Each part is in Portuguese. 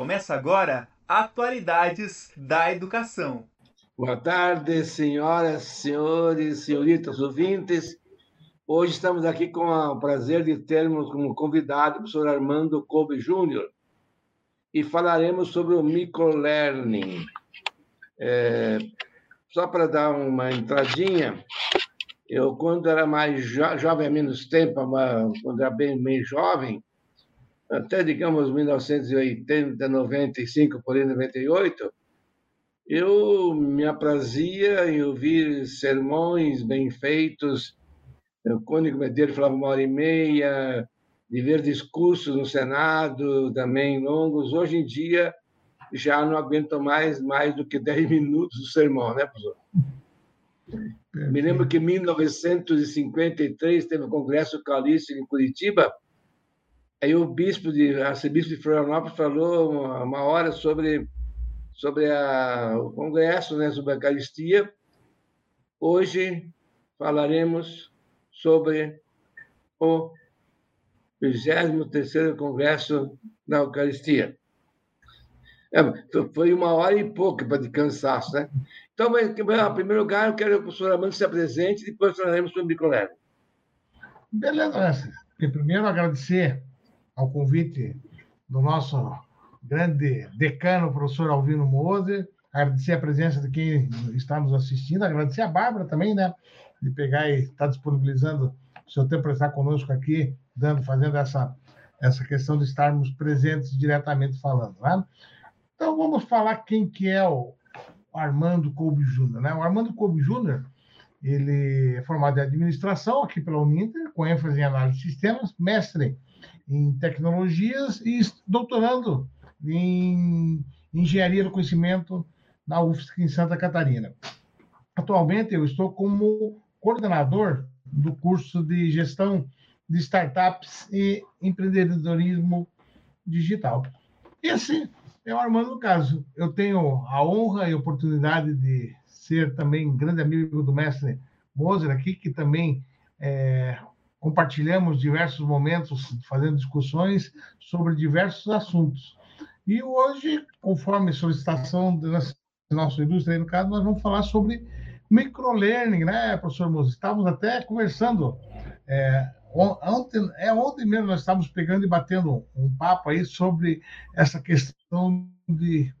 Começa agora Atualidades da Educação. Boa tarde, senhoras, senhores, senhoritas ouvintes. Hoje estamos aqui com o prazer de termos como convidado o professor Armando Kobe Júnior e falaremos sobre o microlearning. É, só para dar uma entradinha, eu, quando era mais jo jovem, há menos tempo, quando era bem, bem jovem, até, digamos, 1980, 95, por aí, 98, eu me aprazia em ouvir sermões bem feitos. O Cônigo Medeiros falava uma hora e meia, de ver discursos no Senado, também longos. Hoje em dia, já não aguento mais mais do que 10 minutos do sermão, né, professor? Me lembro que em 1953 teve o Congresso Calício em Curitiba, Aí o bispo de arcebispo de Florianópolis falou uma, uma hora sobre sobre a, o congresso, né, sobre a Eucaristia. Hoje falaremos sobre o 23º Congresso da Eucaristia. É, foi uma hora e pouco para de cansaço, né? Então, em primeiro lugar, eu quero que o professor Armando se apresente, depois falaremos sobre o microleve. Beleza, Primeiro, agradecer ao convite do nosso grande decano, professor Alvino Moser, agradecer a presença de quem está nos assistindo, agradecer a Bárbara também, né, de pegar e estar tá disponibilizando o seu tempo para estar conosco aqui, dando, fazendo essa, essa questão de estarmos presentes diretamente falando, né? Então, vamos falar quem que é o Armando Colby Júnior, né? O Armando Colby Júnior, ele é formado em administração aqui pela Uninter, com ênfase em análise de sistemas, mestre em tecnologias e doutorando em engenharia do conhecimento na UFSC em Santa Catarina. Atualmente eu estou como coordenador do curso de gestão de startups e empreendedorismo digital. Esse é o Armando Caso. Eu tenho a honra e oportunidade de ser também grande amigo do mestre Moser aqui, que também é, compartilhamos diversos momentos fazendo discussões sobre diversos assuntos. E hoje, conforme solicitação da nossa indústria, no caso, nós vamos falar sobre microlearning, né, professor Moço? Estávamos até conversando. É, ontem, é, ontem mesmo nós estávamos pegando e batendo um papo aí sobre essa questão de,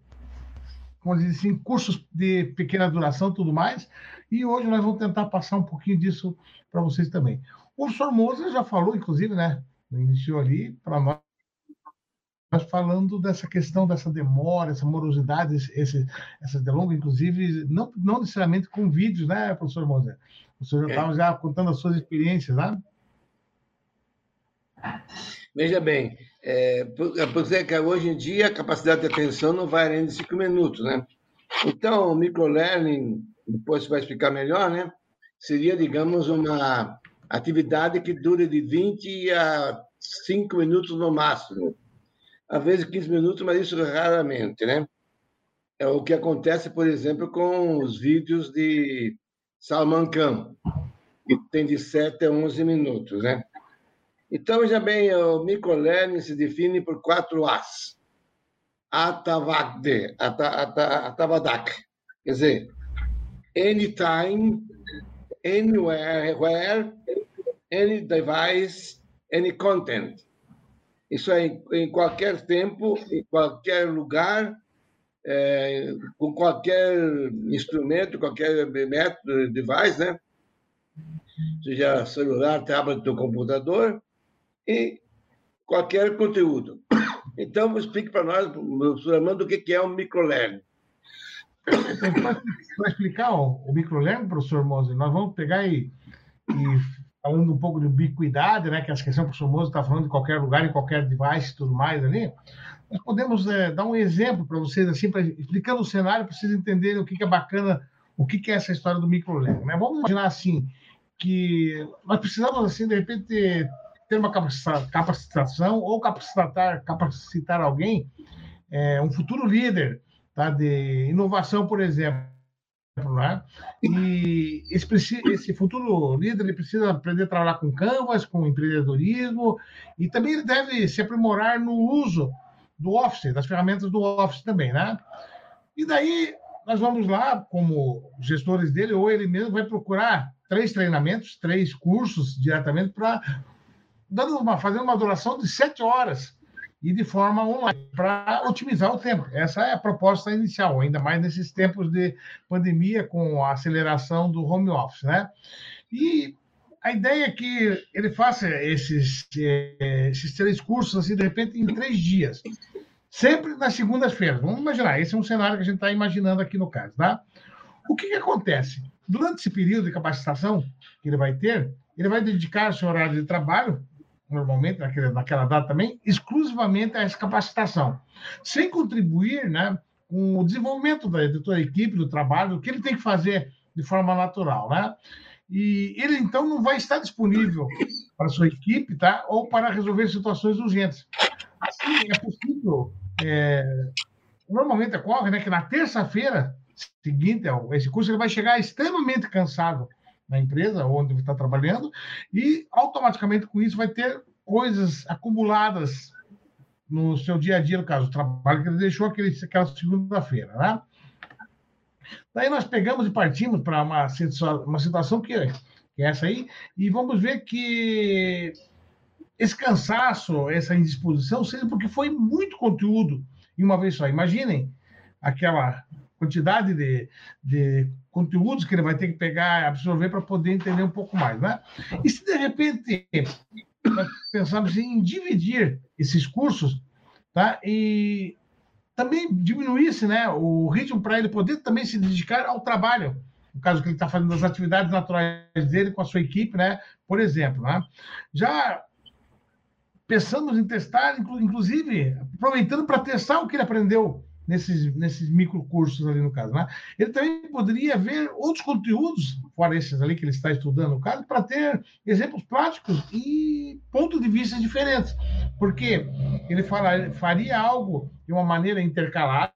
como dizer assim, cursos de pequena duração tudo mais. E hoje nós vamos tentar passar um pouquinho disso para vocês também. O professor Moser já falou, inclusive, né? Iniciou ali para nós, nós falando dessa questão dessa demora, essa morosidade, esse, essa delonga, inclusive, não, não necessariamente com vídeos, né, professor Moser? O senhor já estava é. já contando as suas experiências, né? Veja bem, é, porque é hoje em dia a capacidade de atenção não vai além de cinco minutos, né? Então, o microlearning, depois você vai explicar melhor, né? Seria, digamos, uma atividade que dure de 20 a 5 minutos no máximo. Às vezes 15 minutos, mas isso raramente, né? É o que acontece, por exemplo, com os vídeos de Salman Khan, que tem de 7 a 11 minutos, né? Então, veja bem, o microlearning se define por quatro As. Atavagde, Atavadak. Quer dizer, anytime, anywhere, where, any device, any content. Isso é em, qualquer tempo, em qualquer lugar, é, com qualquer instrumento, qualquer método, device, né? Seja celular, tablet ou computador, e qualquer conteúdo. Então, explique para nós, professor Armando, o que é um microlearning. Para explicar o microlearning, professor Mose, nós vamos pegar e, e falando um pouco de ubiquidade, né, que essa questão que o Mozo está falando de qualquer lugar, em qualquer device e tudo mais ali, nós podemos é, dar um exemplo para vocês, assim, pra, explicando o cenário, para vocês entenderem o que, que é bacana, o que, que é essa história do microLED. Né? Vamos imaginar assim, que nós precisamos, assim, de repente, ter uma capacitação ou capacitar, capacitar alguém, é, um futuro líder tá, de inovação, por exemplo né? E esse, esse futuro líder ele precisa aprender a trabalhar com canvas, com empreendedorismo, e também ele deve se aprimorar no uso do Office, das ferramentas do Office também, né? E daí nós vamos lá, como gestores dele, ou ele mesmo vai procurar três treinamentos, três cursos diretamente para dando uma, fazendo uma duração de sete horas e de forma online para otimizar o tempo. Essa é a proposta inicial, ainda mais nesses tempos de pandemia com a aceleração do home office, né? E a ideia é que ele faça esses, eh, esses três cursos assim de repente em três dias, sempre nas segundas-feiras. Vamos imaginar, esse é um cenário que a gente está imaginando aqui no caso, tá? O que, que acontece? Durante esse período de capacitação que ele vai ter, ele vai dedicar seu horário de trabalho normalmente naquela, naquela data também, exclusivamente a essa capacitação, sem contribuir né, com o desenvolvimento da, da equipe, do trabalho, o que ele tem que fazer de forma natural. Né? E ele, então, não vai estar disponível para a sua equipe tá? ou para resolver situações urgentes. Assim, é possível. É, normalmente ocorre né, que na terça-feira seguinte esse curso, ele vai chegar extremamente cansado na empresa onde está trabalhando e automaticamente com isso vai ter coisas acumuladas no seu dia a dia, no caso, o trabalho que ele deixou aquele, aquela segunda-feira, né? Daí nós pegamos e partimos para uma, uma situação que, que é essa aí, e vamos ver que esse cansaço, essa indisposição, seja porque foi muito conteúdo em uma vez só. Imaginem aquela quantidade de, de conteúdos que ele vai ter que pegar, absorver para poder entender um pouco mais, né? E se de repente nós pensamos em dividir esses cursos, tá? E também diminuísse, né, o ritmo para ele poder também se dedicar ao trabalho, no caso que ele está fazendo as atividades naturais dele com a sua equipe, né? Por exemplo, né? Já pensamos em testar, inclusive aproveitando para testar o que ele aprendeu nesses, nesses microcursos ali no caso. Né? Ele também poderia ver outros conteúdos, fora esses ali que ele está estudando no caso, para ter exemplos práticos e pontos de vista diferentes. Porque ele fala, faria algo de uma maneira intercalada,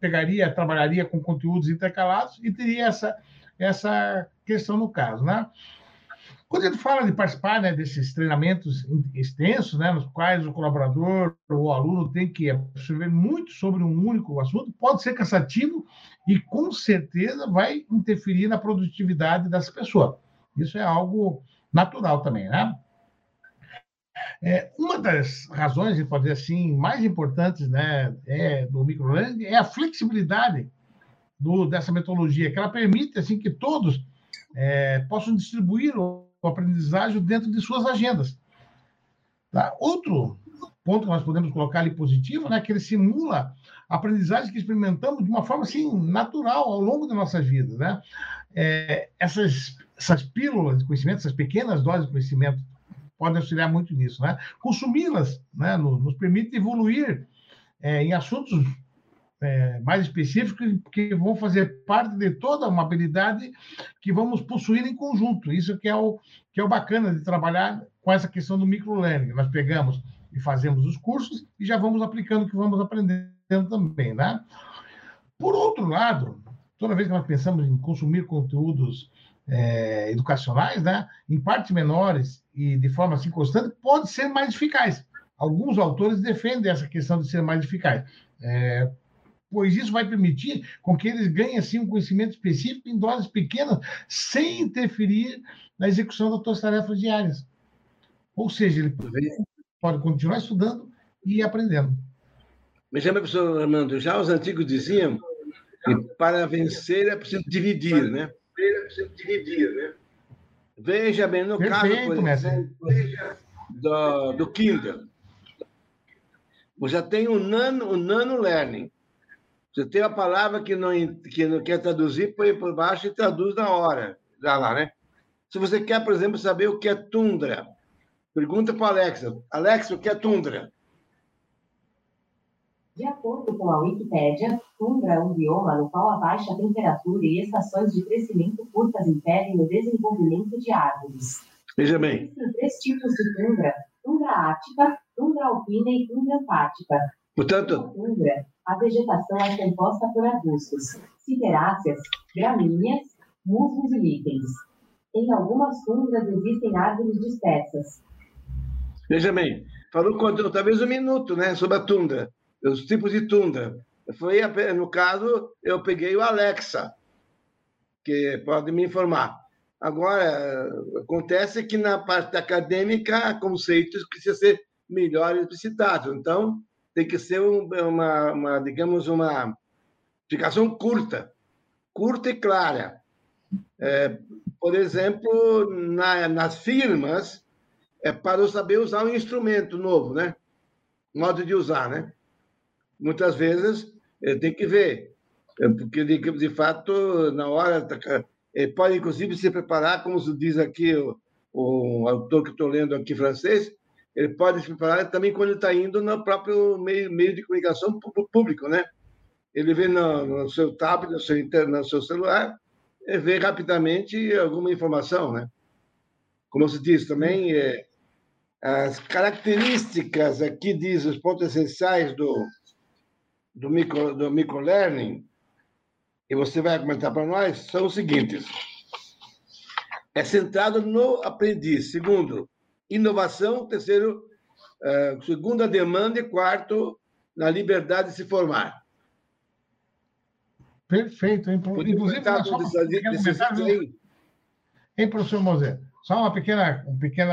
pegaria, trabalharia com conteúdos intercalados e teria essa, essa questão no caso. Né? Quando gente fala de participar né, desses treinamentos extensos, né, nos quais o colaborador ou o aluno tem que absorver muito sobre um único assunto, pode ser cansativo e, com certeza, vai interferir na produtividade dessa pessoa. Isso é algo natural também, né? É, uma das razões, pode dizer assim, mais importantes né, é, do microlearning é a flexibilidade do, dessa metodologia, que ela permite assim que todos é, possam distribuir aprendizagem dentro de suas agendas. Tá? Outro ponto que nós podemos colocar ali positivo, né, que ele simula a aprendizagem que experimentamos de uma forma assim natural ao longo da nossa vida, né? É, essas essas pílulas de conhecimento, essas pequenas doses de conhecimento podem auxiliar muito nisso, né? Consumi-las, né, nos, nos permite evoluir é, em assuntos é, mais específicos que vão fazer parte de toda uma habilidade que vamos possuir em conjunto. Isso que é o que é o bacana de trabalhar com essa questão do microlearning. Nós pegamos e fazemos os cursos e já vamos aplicando o que vamos aprendendo também, né? Por outro lado, toda vez que nós pensamos em consumir conteúdos é, educacionais, né, em partes menores e de forma assim constante, pode ser mais eficaz. Alguns autores defendem essa questão de ser mais eficaz. É, pois isso vai permitir com que eles ganhem assim um conhecimento específico em doses pequenas, sem interferir na execução das suas tarefas diárias. Ou seja, ele pode continuar estudando e aprendendo. Me chama, professor Armando, já os antigos diziam que para vencer é preciso dividir, né? É preciso dividir, né? Veja bem, no Perfeito, caso, exemplo, do, do Kindle, você tem o nano, o nano learning, você tem a palavra que não, que não quer traduzir, põe por baixo e traduz na hora. Já lá, né? Se você quer, por exemplo, saber o que é tundra, pergunta para a Alexa. Alexa, o que é tundra? De acordo com a Wikipédia, tundra é um bioma no qual a baixa temperatura e estações de crescimento curtas impedem o desenvolvimento de árvores. Veja bem. Existem três tipos de tundra: tundra ática, tundra alpina e tundra antártica. Portanto, tundra a vegetação é composta por arbustos, ciperáceas, gramíneas, musgos e líquens. Em algumas tundras existem árvores dispersas. Veja bem, falou quanto, talvez um minuto, né, sobre a tundra. os tipos de tundra. Foi, no caso, eu peguei o Alexa, que pode me informar. Agora, acontece que na parte acadêmica, conceitos precisam ser melhor explicitados. Então, tem que ser uma, uma digamos, uma explicação curta, curta e clara. É, por exemplo, na, nas firmas, é para eu saber usar um instrumento novo, né? Modo de usar, né? Muitas vezes eu tenho que ver, porque de, de fato, na hora, ele pode inclusive se preparar, como diz aqui o, o autor que estou lendo aqui francês, ele pode se preparar também quando está indo no próprio meio, meio de comunicação público, né? Ele vê no, no seu tablet, no seu, no seu celular, e vê rapidamente alguma informação, né? Como se diz também, é, as características, aqui diz os pontos essenciais do, do, micro, do microlearning, e você vai comentar para nós, são os seguintes. É centrado no aprendiz. Segundo, inovação. Terceiro, uh, segundo, a demanda. E quarto, na liberdade de se formar. Perfeito. Inclusive, só um Hein, professor Moser? Só uma pequena, um pequeno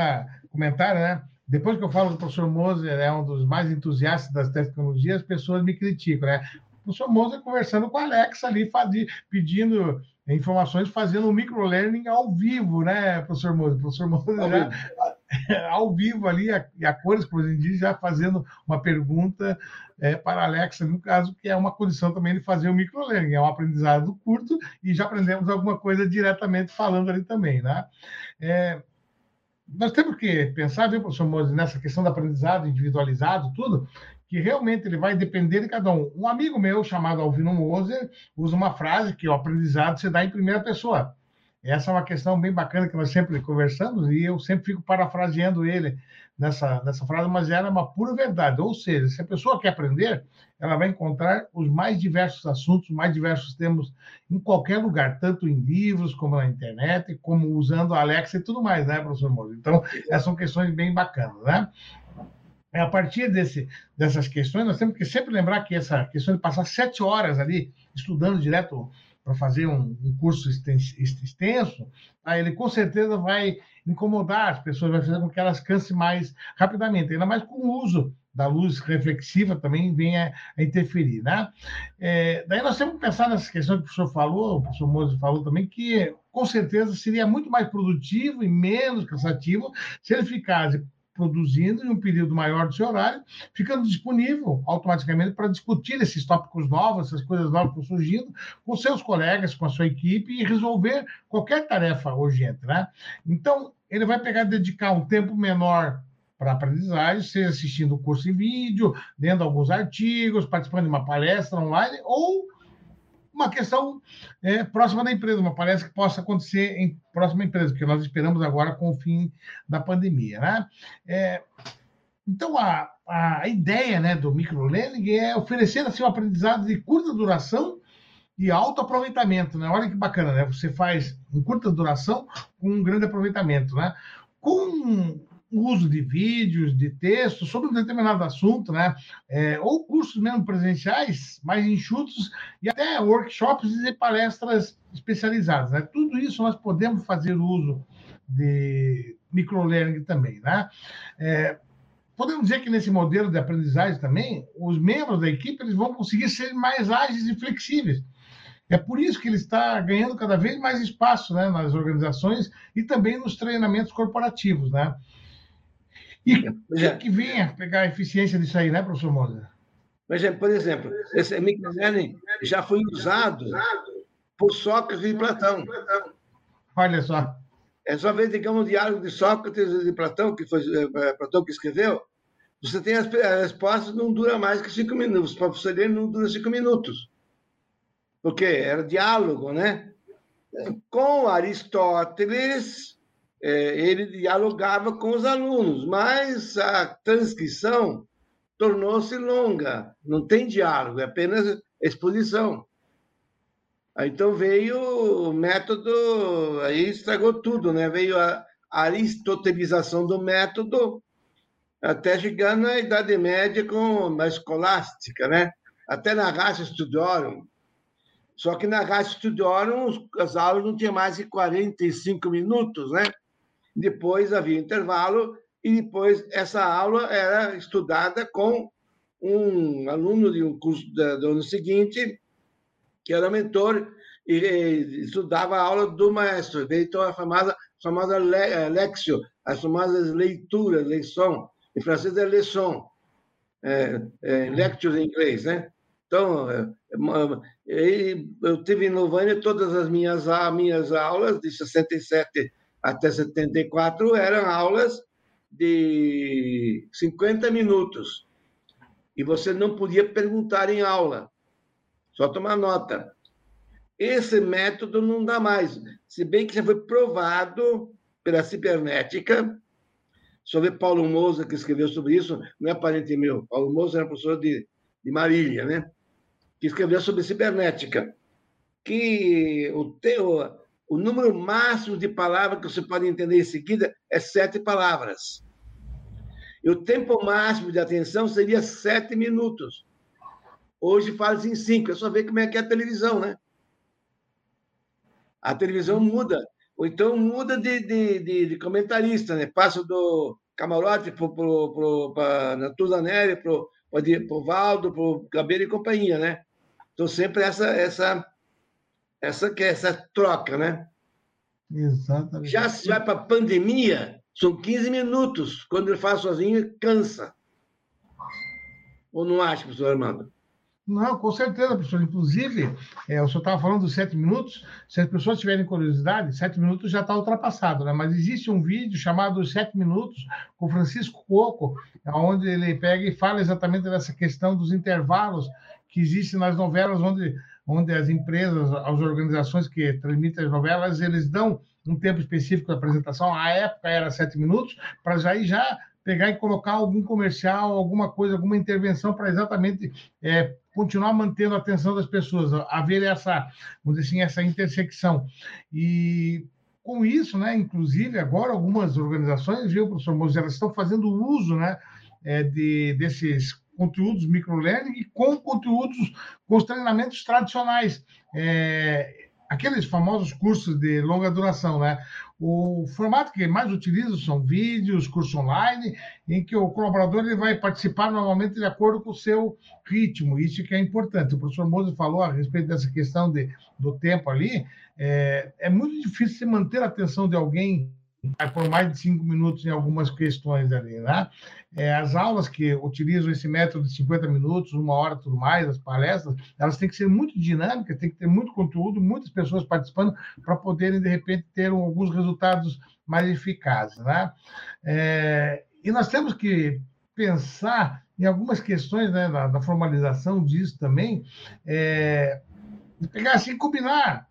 comentário, né? Depois que eu falo que o professor Moser é um dos mais entusiastas das tecnologias, as pessoas me criticam, né? O professor Moser conversando com a Alexa ali, pedindo informações, fazendo um microlearning ao vivo, né, professor Moser? O professor Moser já, ao vivo ali, a, a cores, exemplo, já fazendo uma pergunta é, para a Alexa, no caso, que é uma condição também de fazer o microlearning, é um aprendizado curto e já aprendemos alguma coisa diretamente falando ali também, né? É, nós temos que pensar, viu, professor Mose, nessa questão do aprendizado individualizado, tudo, que realmente ele vai depender de cada um. Um amigo meu chamado Alvino Moser usa uma frase que o aprendizado se dá em primeira pessoa. Essa é uma questão bem bacana que nós sempre conversamos e eu sempre fico parafraseando ele nessa, nessa frase, mas ela é uma pura verdade. Ou seja, se a pessoa quer aprender, ela vai encontrar os mais diversos assuntos, os mais diversos temas em qualquer lugar, tanto em livros, como na internet, como usando a Alexa e tudo mais, né, professor Moura? Então, essas são questões bem bacanas, né? É, a partir desse, dessas questões, nós temos que sempre lembrar que essa questão de passar sete horas ali estudando direto para fazer um, um, curso extenso, aí ele com certeza vai incomodar as pessoas, vai fazer com que elas cansem mais rapidamente, ainda mais com o uso da luz reflexiva também vem a, interferir, né? É, daí nós temos que pensar nessa questão que o professor falou, o professor Moza falou também, que com certeza seria muito mais produtivo e menos cansativo se ele ficasse produzindo em um período maior do seu horário, ficando disponível automaticamente para discutir esses tópicos novos, essas coisas novas que estão surgindo, com seus colegas, com a sua equipe e resolver qualquer tarefa urgente, né? Então, ele vai pegar dedicar um tempo menor para aprendizagem, seja assistindo o curso em vídeo, lendo alguns artigos, participando de uma palestra online ou uma questão é, próxima da empresa, uma palestra que possa acontecer em próxima empresa, porque nós esperamos agora com o fim da pandemia. Né? É, então, a, a ideia né, do microlearning é oferecer assim, um aprendizado de curta duração e alto aproveitamento. Né? Olha que bacana, né? você faz em curta duração com um grande aproveitamento. Né? Com uso de vídeos, de textos sobre um determinado assunto, né? É, ou cursos mesmo presenciais, mais enxutos, e até workshops e palestras especializadas. Né? Tudo isso nós podemos fazer uso de microlearning também. Né? É, podemos dizer que nesse modelo de aprendizagem também, os membros da equipe eles vão conseguir ser mais ágeis e flexíveis. É por isso que ele está ganhando cada vez mais espaço né, nas organizações e também nos treinamentos corporativos. Né? E já que vinha pegar a eficiência disso aí, né, professor Moza? Mas, por exemplo, esse microlearning já foi usado por Sócrates e Platão. Olha só. É só ver, digamos, o diálogo de Sócrates e de Platão, que foi é, Platão que escreveu. Você tem as, as respostas, não dura mais que cinco minutos. Para você ler, não dura cinco minutos. Porque era diálogo, né? Com Aristóteles, é, ele dialogava com os alunos, mas a transcrição tornou-se longa, não tem diálogo, é apenas exposição. Então veio o método, aí estragou tudo, né? Veio a aristotelização do método, até chegando na Idade Média com a escolástica, né? Até na Ratio Studiorum. Só que na Ratio Studiorum as aulas não tinham mais de 45 minutos, né? Depois havia intervalo e depois essa aula era estudada com um aluno de um curso do ano seguinte, que era mentor, e, estudava a aula do maestro. Então, a famosa, famosa eh, lexio, as famosas leituras, leição. Em francês é leçon, é, é, lectures em inglês, né? Então, é, eu tive em Lovânia todas as minhas, minhas aulas, de 67 até 74, eram aulas de 50 minutos. E você não podia perguntar em aula, só tomar nota. Esse método não dá mais, se bem que já foi provado pela cibernética, sobre Paulo Moza, que escreveu sobre isso, não é parente meu, Paulo Moza era professor de, de Marília, né? que escreveu sobre cibernética, que o, teu, o número máximo de palavras que você pode entender em seguida é sete palavras. E o tempo máximo de atenção seria sete minutos. Hoje faz em cinco. É só ver como é que é a televisão, né? A televisão muda. Ou então muda de, de, de, de comentarista, né? Passa do camarote para Natuza Neri, para o Valdo, para o Gabeira e companhia, né? Então, sempre essa, essa, essa, que é essa troca, né? Exatamente. Já se vai para a pandemia, são 15 minutos. Quando ele faz sozinho, cansa. Ou não acha, professor Armando? Não, com certeza, professor. Inclusive, é, o senhor estava falando dos sete minutos. Se as pessoas tiverem curiosidade, sete minutos já está ultrapassado, né? Mas existe um vídeo chamado Sete Minutos com Francisco Coco, onde ele pega e fala exatamente dessa questão dos intervalos que existem nas novelas, onde, onde as empresas, as organizações que transmitem as novelas, eles dão um tempo específico de apresentação. A época era sete minutos, para já ir já pegar e colocar algum comercial, alguma coisa, alguma intervenção para exatamente é, continuar mantendo a atenção das pessoas, haver essa, vamos dizer assim, essa intersecção. E com isso, né, inclusive agora algumas organizações, viu, professor elas estão fazendo uso, né, é, de, desses conteúdos microlearning com conteúdos, com os treinamentos tradicionais. É, aqueles famosos cursos de longa duração, né? O formato que mais utilizo são vídeos, curso online, em que o colaborador ele vai participar normalmente de acordo com o seu ritmo. Isso que é importante. O professor Moza falou a respeito dessa questão de, do tempo ali. É, é muito difícil se manter a atenção de alguém por mais de cinco minutos em algumas questões ali, né? É, as aulas que utilizam esse método de 50 minutos, uma hora, tudo mais, as palestras, elas têm que ser muito dinâmicas, tem que ter muito conteúdo, muitas pessoas participando para poderem, de repente, ter alguns resultados mais eficazes, né? É, e nós temos que pensar em algumas questões né, da, da formalização disso também, é, pegar assim, combinar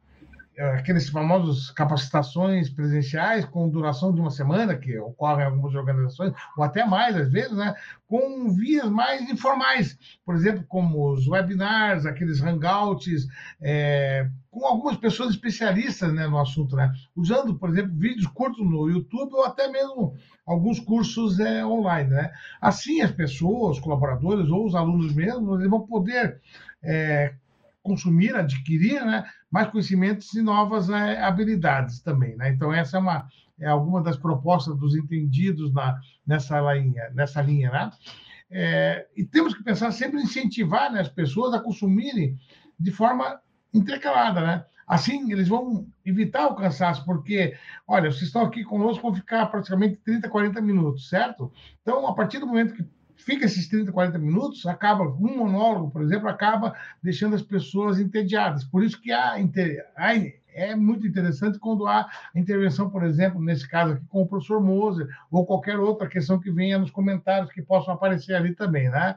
aqueles famosos capacitações presenciais com duração de uma semana, que ocorrem em algumas organizações, ou até mais, às vezes, né, com vias mais informais, por exemplo, como os webinars, aqueles hangouts, é, com algumas pessoas especialistas né, no assunto, né, usando, por exemplo, vídeos curtos no YouTube ou até mesmo alguns cursos é, online. Né? Assim, as pessoas, os colaboradores ou os alunos mesmos, eles vão poder é, consumir, adquirir né, mais conhecimentos e novas né, habilidades também. Né? Então, essa é, uma, é alguma das propostas dos entendidos na, nessa linha. Nessa linha né? É, e temos que pensar sempre em incentivar né, as pessoas a consumirem de forma intercalada. Né? Assim, eles vão evitar o cansaço, porque, olha, vocês estão aqui conosco, vão ficar praticamente 30, 40 minutos, certo? Então, a partir do momento que fica esses 30, 40 minutos, acaba, um monólogo, por exemplo, acaba deixando as pessoas entediadas. Por isso que há, é muito interessante quando há intervenção, por exemplo, nesse caso aqui, com o professor Moser, ou qualquer outra questão que venha nos comentários que possam aparecer ali também, né?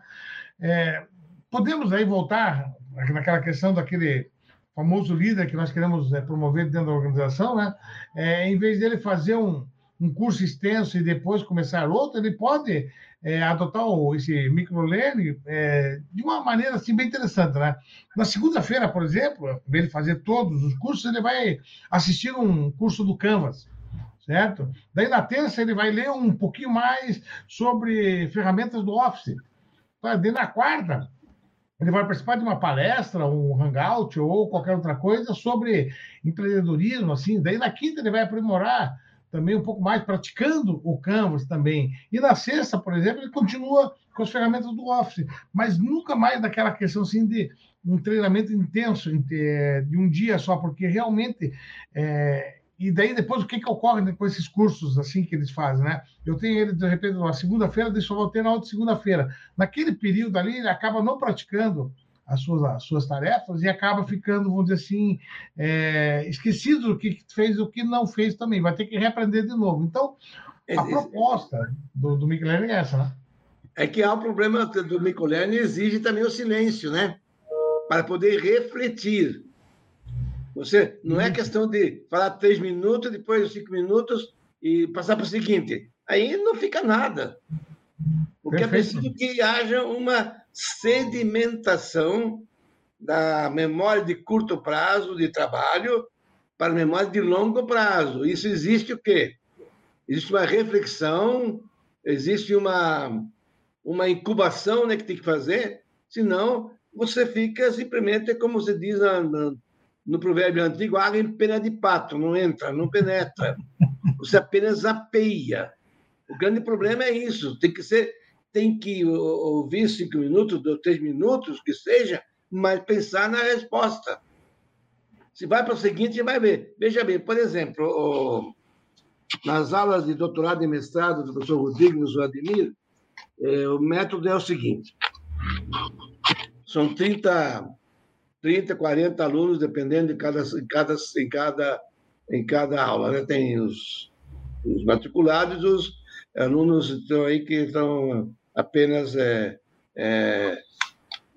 É, podemos aí voltar naquela questão daquele famoso líder que nós queremos é, promover dentro da organização, né? É, em vez dele fazer um, um curso extenso e depois começar outro, ele pode é, adotar esse microlearning é, de uma maneira assim, bem interessante. Né? Na segunda-feira, por exemplo, em vez de fazer todos os cursos, ele vai assistir um curso do Canvas certo? Daí na terça ele vai ler um pouquinho mais sobre ferramentas do Office. Tá? Daí na quarta ele vai participar de uma palestra, um hangout ou qualquer outra coisa sobre empreendedorismo, assim. Daí na quinta ele vai aprimorar também um pouco mais praticando o Canvas também. E na sexta, por exemplo, ele continua com as ferramentas do Office, mas nunca mais daquela questão assim de um treinamento intenso de um dia só, porque realmente é, e daí depois o que, que ocorre com esses cursos assim que eles fazem, né? Eu tenho ele de repente na segunda-feira, deixa eu ter na outra segunda-feira. Naquele período ali ele acaba não praticando as suas, as suas tarefas e acaba ficando, vamos dizer assim, é, esquecido do que fez e o que não fez também. Vai ter que reaprender de novo. Então, a proposta do, do é essa, né? É que há um problema do Michelin exige também o silêncio, né? Para poder refletir. Você não é questão de falar três minutos, depois cinco minutos e passar para o seguinte. Aí não fica nada. Porque é preciso que haja uma sedimentação da memória de curto prazo de trabalho para a memória de longo prazo. Isso existe o quê? Existe uma reflexão, existe uma, uma incubação né, que tem que fazer, senão você fica simplesmente, como se diz na, no provérbio antigo, água em pena de pato, não entra, não penetra. Você apenas apeia. O grande problema é isso, tem que ser tem que ouvir cinco minutos, três minutos, que seja, mas pensar na resposta. Se vai para o seguinte, vai ver. Veja bem, por exemplo, nas aulas de doutorado e mestrado do professor Rodrigo no Ademir, é, o método é o seguinte: são 30, 30 40 alunos, dependendo de cada, em, cada, em, cada, em cada aula. Né? Tem os, os matriculados, os alunos estão aí que estão apenas é, é,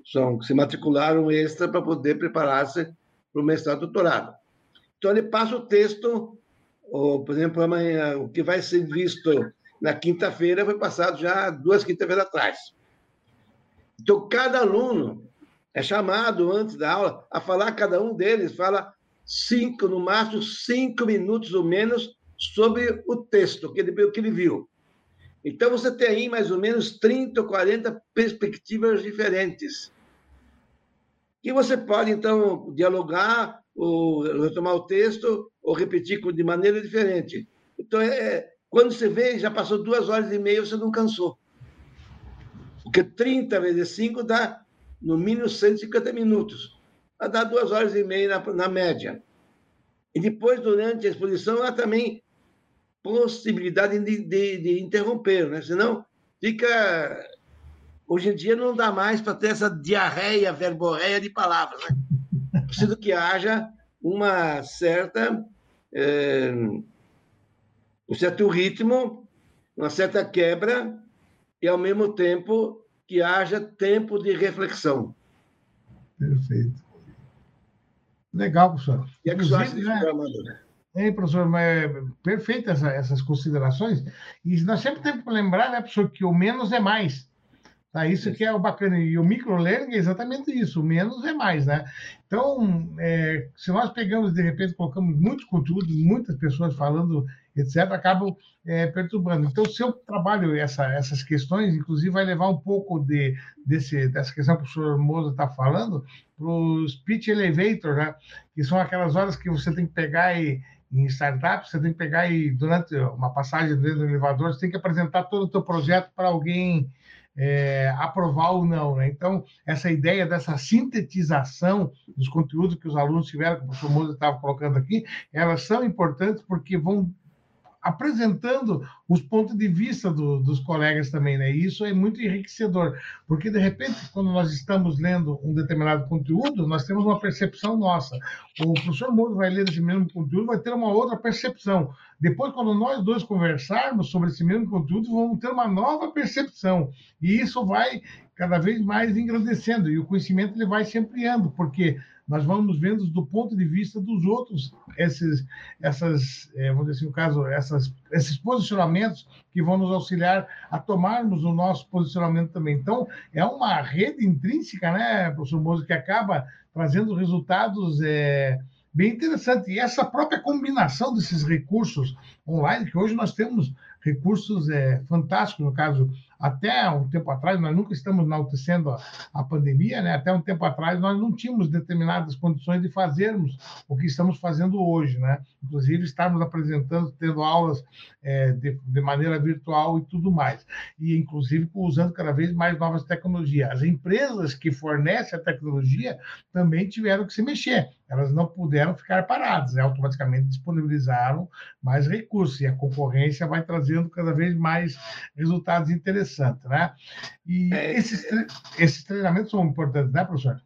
são, se matricularam extra para poder preparar-se para o mestrado doutorado. Então, ele passa o texto, ou, por exemplo, amanhã, o que vai ser visto na quinta-feira foi passado já duas quinta-feiras atrás. Então, cada aluno é chamado antes da aula a falar, cada um deles fala cinco, no máximo cinco minutos ou menos, sobre o texto que ele, que ele viu. Então, você tem aí mais ou menos 30 ou 40 perspectivas diferentes. Que você pode, então, dialogar, ou retomar o texto, ou repetir de maneira diferente. Então, é, é quando você vê, já passou duas horas e meia, você não cansou. Porque 30 vezes 5 dá, no mínimo, 150 minutos. Dá duas horas e meia na, na média. E depois, durante a exposição, há também possibilidade de, de, de interromper, né? Senão fica. Hoje em dia não dá mais para ter essa diarreia, verborreia de palavras. Né? Preciso que haja uma certa. É, um certo ritmo, uma certa quebra, e ao mesmo tempo que haja tempo de reflexão. Perfeito. Legal, professor. E é que disso, né? Hein, professor, é perfeito essa, essas considerações. E nós sempre temos que lembrar, né, professor, que o menos é mais. Tá? Isso que é o bacana. E o microlearning é exatamente isso, o menos é mais, né? Então, é, se nós pegamos, de repente, colocamos muito conteúdo, muitas pessoas falando, etc., acabam é, perturbando. Então, se eu trabalho essa, essas questões, inclusive vai levar um pouco de, desse, dessa questão que o professor Moza está falando, para o speech elevator, né? que são aquelas horas que você tem que pegar e em startup, você tem que pegar e, durante uma passagem dentro do elevador, você tem que apresentar todo o teu projeto para alguém é, aprovar ou não. Né? Então, essa ideia dessa sintetização dos conteúdos que os alunos tiveram, que o professor Moura estava colocando aqui, elas são importantes porque vão apresentando os pontos de vista do, dos colegas também, né? E isso é muito enriquecedor, porque de repente, quando nós estamos lendo um determinado conteúdo, nós temos uma percepção nossa. O professor Moro vai ler esse mesmo conteúdo, vai ter uma outra percepção. Depois, quando nós dois conversarmos sobre esse mesmo conteúdo, vamos ter uma nova percepção. E isso vai cada vez mais engrandecendo, e o conhecimento ele vai se ampliando, porque nós vamos vendo do ponto de vista dos outros esses, essas, é, vamos dizer assim, no caso, essas, esses posicionamentos que vão nos auxiliar a tomarmos o nosso posicionamento também. Então, é uma rede intrínseca, né, professor Mozo, que acaba trazendo resultados é, bem interessante. E essa própria combinação desses recursos online, que hoje nós temos recursos é, fantásticos, no caso, até um tempo atrás, nós nunca estamos enaltecendo a, a pandemia, né? até um tempo atrás nós não tínhamos determinadas condições de fazermos o que estamos fazendo hoje, né? inclusive estarmos apresentando, tendo aulas é, de, de, maneira virtual e tudo mais, e inclusive usando cada vez mais novas tecnologias. As empresas que fornecem a tecnologia também tiveram que se mexer, elas não puderam ficar paradas, né? automaticamente disponibilizaram mais recursos, e a concorrência vai trazendo cada vez mais resultados interessantes interessante, né? E é, esses, esses treinamentos são importantes, né, professor?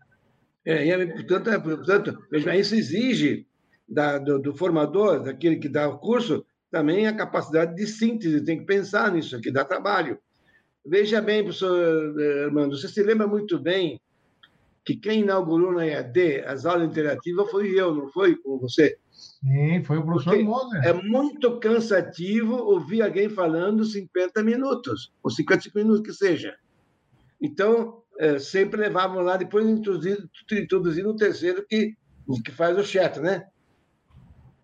É, é portanto, é, portanto isso exige da, do, do, formador, daquele que dá o curso, também a capacidade de síntese, tem que pensar nisso aqui, dá trabalho. Veja bem, professor eh, Armando, você se lembra muito bem que quem inaugurou na EAD as aulas interativas foi eu, não foi com você? Sim, foi o professor Moser. É muito cansativo ouvir alguém falando 50 minutos, ou 55 minutos que seja. Então, é, sempre levavam lá, depois introduzindo, introduzindo o terceiro que, que faz o chat, né?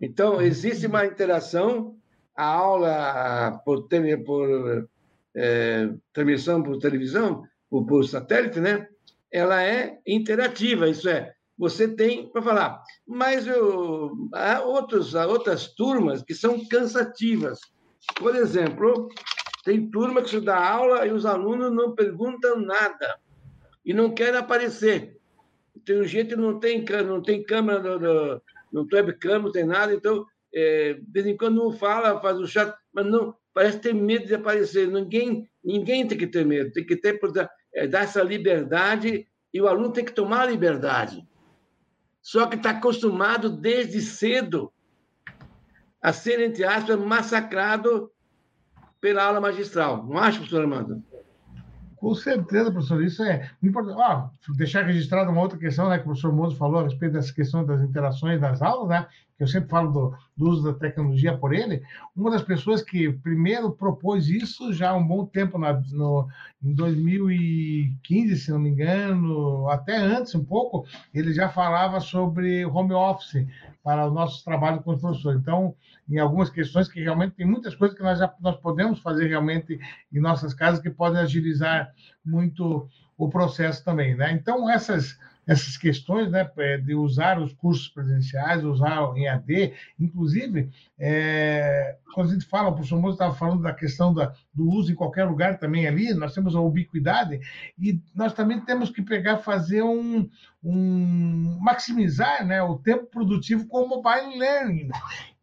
Então, existe uma interação, a aula por, por é, transmissão por televisão, por, por satélite, né? ela é interativa, isso é, você tem para falar. Mas eu, há, outros, há outras turmas que são cansativas. Por exemplo, tem turma que você dá aula e os alunos não perguntam nada e não querem aparecer. Tem gente que não tem, não tem câmera, no, não tem webcam, não tem nada, então, é, de vez em quando fala, faz o chat, mas não, parece ter medo de aparecer. Ninguém, ninguém tem que ter medo, tem que ter, é, dar essa liberdade e o aluno tem que tomar a liberdade. Só que está acostumado desde cedo a ser, entre aspas, massacrado pela aula magistral. Não acha, professor Armando? Com certeza, professor. Isso é importante. Ah, deixar registrado uma outra questão né, que o professor Mozo falou a respeito dessa questão das interações das aulas, né? Que eu sempre falo do, do, uso da tecnologia por ele. Uma das pessoas que primeiro propôs isso já há um bom tempo, na, no, em 2015, se não me engano, até antes um pouco, ele já falava sobre home office para o nosso trabalho com os professores. Então, em algumas questões que realmente tem muitas coisas que nós já nós podemos fazer realmente em nossas casas que podem agilizar muito o processo também, né? Então essas essas questões, né, é, de usar os cursos presenciais, usar em AD, inclusive, é, quando a gente fala, o professor Moço estava falando da questão da, do uso em qualquer lugar também ali, nós temos a ubiquidade, e nós também temos que pegar, fazer um, um maximizar né, o tempo produtivo com o mobile learning.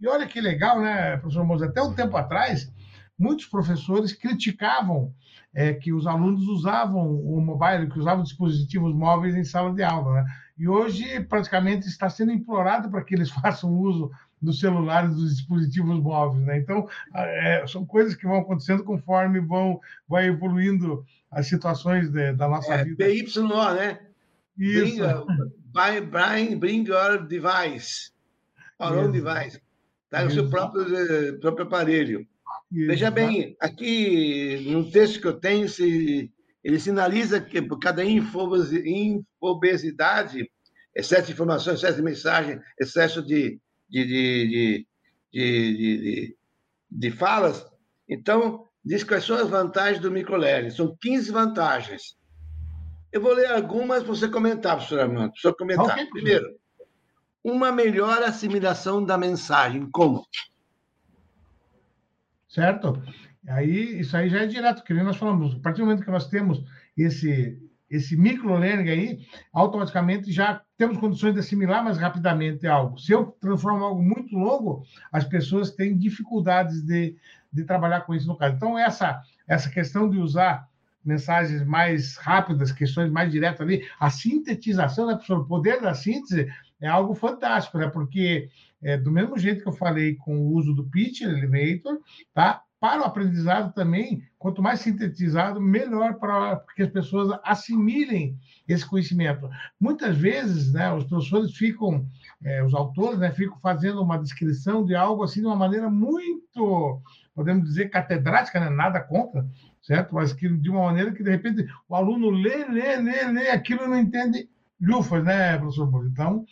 E olha que legal, né, professor Moço, até um tempo atrás, muitos professores criticavam é, que os alunos usavam o mobile, que usavam dispositivos móveis em sala de aula. Né? E hoje, praticamente, está sendo implorado para que eles façam uso dos celulares, dos dispositivos móveis. Né? Então, é, são coisas que vão acontecendo conforme vão vai evoluindo as situações de, da nossa é, vida. BYO, né? Isso. Bring, bring, bring your device, our own device. Tá? O seu próprio, eh, próprio aparelho. Veja bem, aqui no texto que eu tenho, se, ele sinaliza que por cada infobesidade, excesso de informação, excesso de mensagem, excesso de, de, de, de, falas, então, diz quais são as vantagens do microlearning. São 15 vantagens. Eu vou ler algumas para você comentar, professor Armando. Professor comentar. Primeiro, uma melhor assimilação da mensagem. Como? Certo? Aí, isso aí já é direto, que nós falamos, a partir do momento que nós temos esse, esse micro-learning aí, automaticamente já temos condições de assimilar mais rapidamente algo. Se eu transformo algo muito longo, as pessoas têm dificuldades de, de trabalhar com isso no caso. Então, essa, essa questão de usar mensagens mais rápidas, questões mais diretas ali, a sintetização, né, professor? O poder da síntese é algo fantástico, né? Porque é, do mesmo jeito que eu falei com o uso do pitch elevator, tá? Para o aprendizado também, quanto mais sintetizado, melhor para que as pessoas assimilem esse conhecimento. Muitas vezes, né, os professores ficam, é, os autores, né, ficam fazendo uma descrição de algo assim de uma maneira muito, podemos dizer, catedrática, né, nada contra, certo? Mas que de uma maneira que de repente o aluno lê, lê, lê, lê aquilo não entende lufas, né, professor Moro? Então,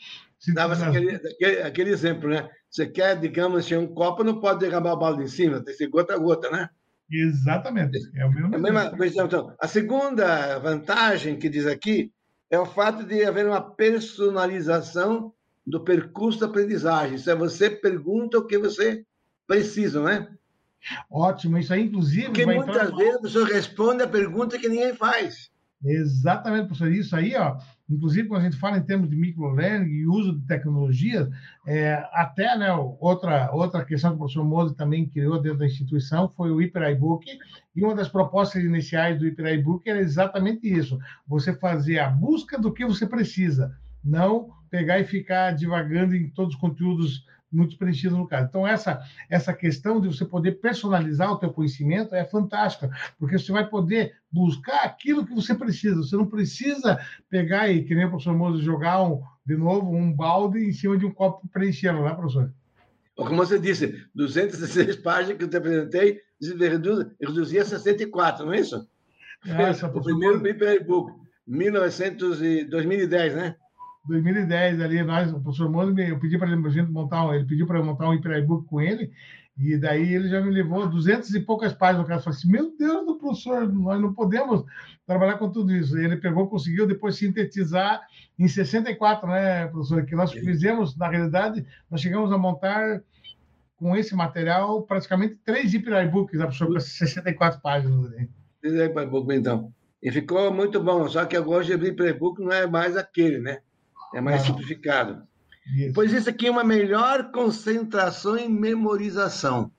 Dava aquele, aquele, exemplo, né? Você quer, digamos, encher um copo, não pode derramar a balde em cima, tem que ser gota a gota, né? Exatamente. É o mesmo. É a, mesma, então, a segunda vantagem que diz aqui é o fato de haver uma personalização do percurso da aprendizagem. Isso é você pergunta o que você precisa, né? Ótimo, isso aí, inclusive. Porque muitas entrar... vezes a pessoa responde a pergunta que ninguém faz. Exatamente, professor. Isso aí, ó, inclusive quando a gente fala em termos de microlearning e uso de tecnologia, é, até né, outra, outra questão que o professor Mose também criou dentro da instituição foi o Hyper iBook, e uma das propostas iniciais do Hyper iBook era exatamente isso: você fazer a busca do que você precisa, não pegar e ficar divagando em todos os conteúdos muito preenchido no caso. Então, essa, essa questão de você poder personalizar o teu conhecimento é fantástica, porque você vai poder buscar aquilo que você precisa. Você não precisa pegar e, que nem o professor Mozo, jogar um, de novo um balde em cima de um copo preenchendo, né, professor? Como você disse, 216 páginas que eu te apresentei, reduzia a 64, não é isso? Essa, o primeiro e-book, 2010, né? 2010 ali, nós, o professor Mono, eu pedi para ele, montar, ele pediu para montar um hiperbook com ele, e daí ele já me levou 200 e poucas páginas. O cara falou assim: Meu Deus do professor, nós não podemos trabalhar com tudo isso. E ele pegou, conseguiu depois sintetizar em 64, né, professor? Que nós fizemos, na realidade, nós chegamos a montar com esse material praticamente três hiperbooks, né, professor, com 64 páginas. Três hiperbooks, então. E ficou muito bom, só que agora o hiperbook não é mais aquele, né? É mais ah. simplificado. Isso. Pois isso aqui é uma melhor concentração e memorização.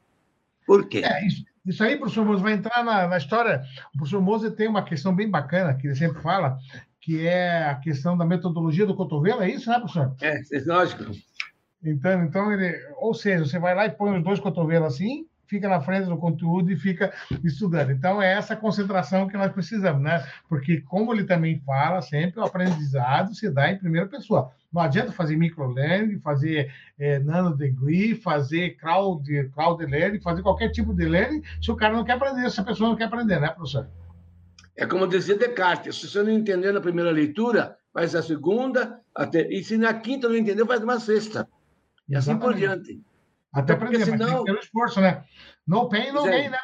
Por quê? É, isso, isso, aí, professor Moza, vai entrar na, na, história. O professor Moza tem uma questão bem bacana, que ele sempre fala, que é a questão da metodologia do cotovelo, é isso, né, professor? É, é lógico. Então, então ele, ou seja, você vai lá e põe os dois cotovelos assim, fica na frente do conteúdo e fica estudando. Então, é essa concentração que nós precisamos, né? Porque, como ele também fala, sempre o aprendizado se dá em primeira pessoa. Não adianta fazer microlearning, fazer é, nano degree, fazer crowd, crowd learning, fazer qualquer tipo de learning, se o cara não quer aprender, se a pessoa não quer aprender, né, professor? É como dizia Descartes, se você não entendeu na primeira leitura, faz a segunda, até, e se na quinta não entendeu, faz uma sexta. E Exatamente. assim por diante. Até aprender, senão... mas tem um esforço, né? No pain, no gain, né?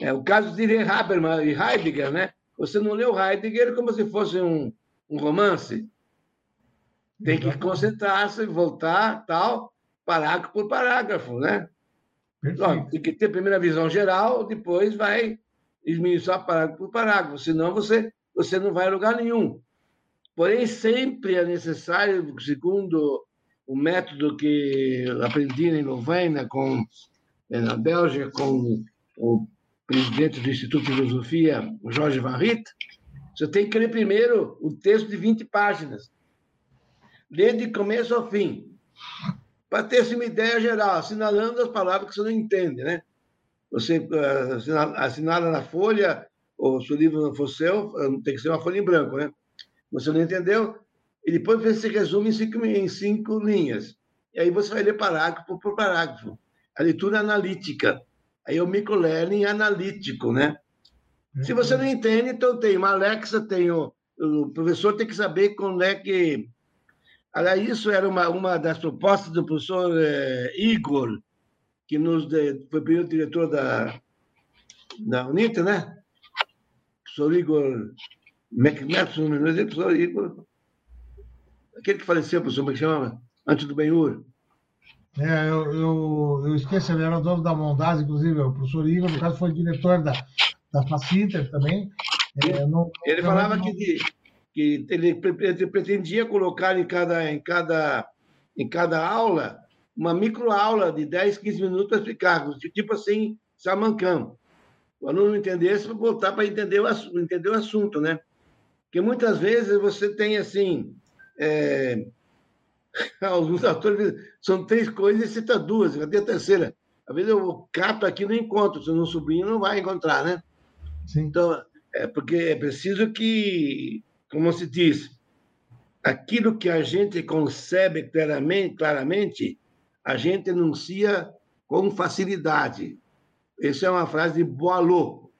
É, o caso de Habermas e Heidegger, né? Você não leu Heidegger como se fosse um, um romance. Tem que concentrar-se, voltar, tal, parágrafo por parágrafo, né? Bom, tem que ter a primeira visão geral, depois vai esmiuçar parágrafo por parágrafo, senão você, você não vai a lugar nenhum. Porém, sempre é necessário, segundo o método que aprendi em Louvain, com, eh, na Bélgica, com o presidente do Instituto de Filosofia, Jorge Van Riet, você tem que ler primeiro o texto de 20 páginas, ler de começo ao fim, para ter uma ideia geral, assinalando as palavras que você não entende, né? Você uh, assinala na folha, ou se o livro não for seu, tem que ser uma folha em branco, né? Você não entendeu? E depois você resume em cinco, em cinco linhas. E aí você vai ler parágrafo por parágrafo. A leitura analítica. Aí é o microlearning analítico, né? Se você não entende, então tem uma Alexa, tem o, o professor tem que saber quando é que... Aliás, isso era uma, uma das propostas do professor eh, Igor, que nos de, foi primeiro diretor da, da UNITA, né? Professor Igor McMathson, professor Igor aquele que faleceu, professor, como é que chama? Antes do Benhur. É, eu, eu, eu esqueci, ele era o dono da Mondaz, inclusive, o professor Igor, no caso, foi diretor da, da Facinter também. É, não, ele falava não... que, de, que ele, ele, pretendia colocar em cada, em, cada, em cada aula uma microaula de 10, 15 minutos para explicar, tipo assim, samancão. O aluno não entendesse, voltar para entender o, entender o assunto, né? Porque muitas vezes você tem, assim, é, alguns atores são três coisas e cita duas, cadê a terceira? Às vezes eu cato aqui no encontro, se não sobrinho não vai encontrar, né? Sim. Então, é porque é preciso que, como se diz, aquilo que a gente concebe claramente, claramente a gente enuncia com facilidade. Essa é uma frase de Boileau,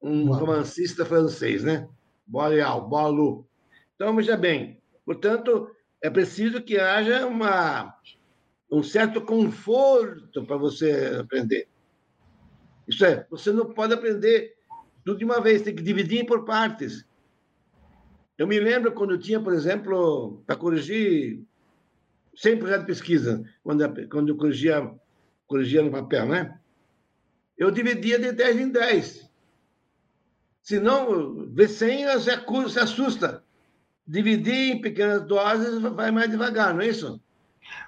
um romancista francês, né? Boileau, Boileau. Então, veja bem, Portanto, é preciso que haja uma, um certo conforto para você aprender. Isso é, você não pode aprender tudo de uma vez, tem que dividir por partes. Eu me lembro quando eu tinha, por exemplo, para corrigir 100 projetos de pesquisa, quando, quando eu corrigia, corrigia no papel, né? Eu dividia de 10 em 10. Senão, ver 100 você assusta. Dividir em pequenas doses vai mais devagar, não é isso?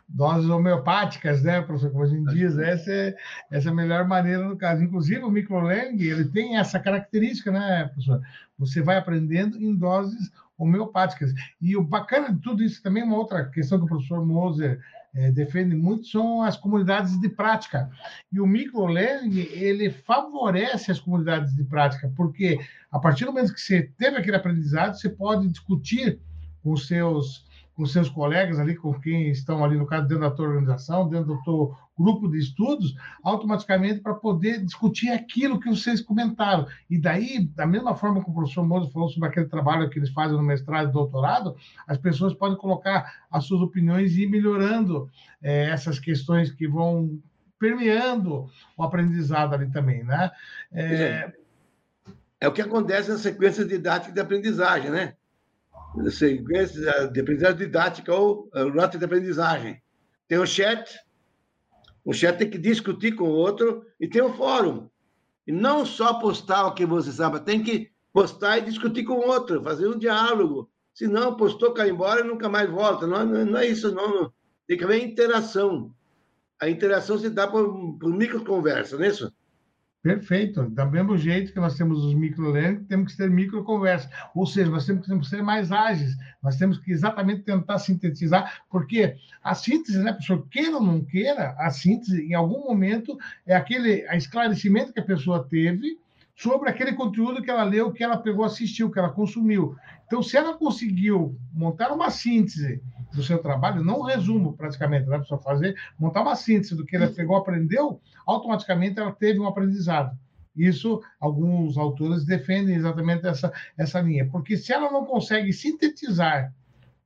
doses homeopáticas, né, professor, como a gente diz, essa é, essa é a melhor maneira no caso. Inclusive, o microlearning, ele tem essa característica, né, professor? Você vai aprendendo em doses homeopáticas. E o bacana de tudo isso também, uma outra questão que o professor Moser é, defende muito, são as comunidades de prática. E o microlearning, ele favorece as comunidades de prática, porque a partir do momento que você teve aquele aprendizado, você pode discutir com os seus com seus colegas ali, com quem estão ali, no caso, dentro da tua organização, dentro do teu grupo de estudos, automaticamente para poder discutir aquilo que vocês comentaram. E daí, da mesma forma que o professor Mozo falou sobre aquele trabalho que eles fazem no mestrado e doutorado, as pessoas podem colocar as suas opiniões e ir melhorando é, essas questões que vão permeando o aprendizado ali também, né? É, é o que acontece na sequência didática de aprendizagem, né? Sequência de aprendizagem didática ou rota de aprendizagem. Tem o chat, o chat tem que discutir com o outro, e tem o fórum. E não só postar o que você sabe, tem que postar e discutir com o outro, fazer um diálogo. Se não, postou, cai embora e nunca mais volta. Não, não, é isso, não. Tem que haver interação. A interação se dá por, por microconversa, não é isso? Perfeito. Da mesmo jeito que nós temos os micro-learning, temos que ter micro-conversa. Ou seja, nós temos que ser mais ágeis, nós temos que exatamente tentar sintetizar, porque a síntese, né, professor, queira ou não queira, a síntese, em algum momento, é aquele esclarecimento que a pessoa teve sobre aquele conteúdo que ela leu, que ela pegou, assistiu, que ela consumiu. Então, se ela conseguiu montar uma síntese do seu trabalho, não um resumo praticamente, né, para fazer, montar uma síntese do que ela pegou, aprendeu, automaticamente ela teve um aprendizado. Isso, alguns autores defendem exatamente essa, essa linha, porque se ela não consegue sintetizar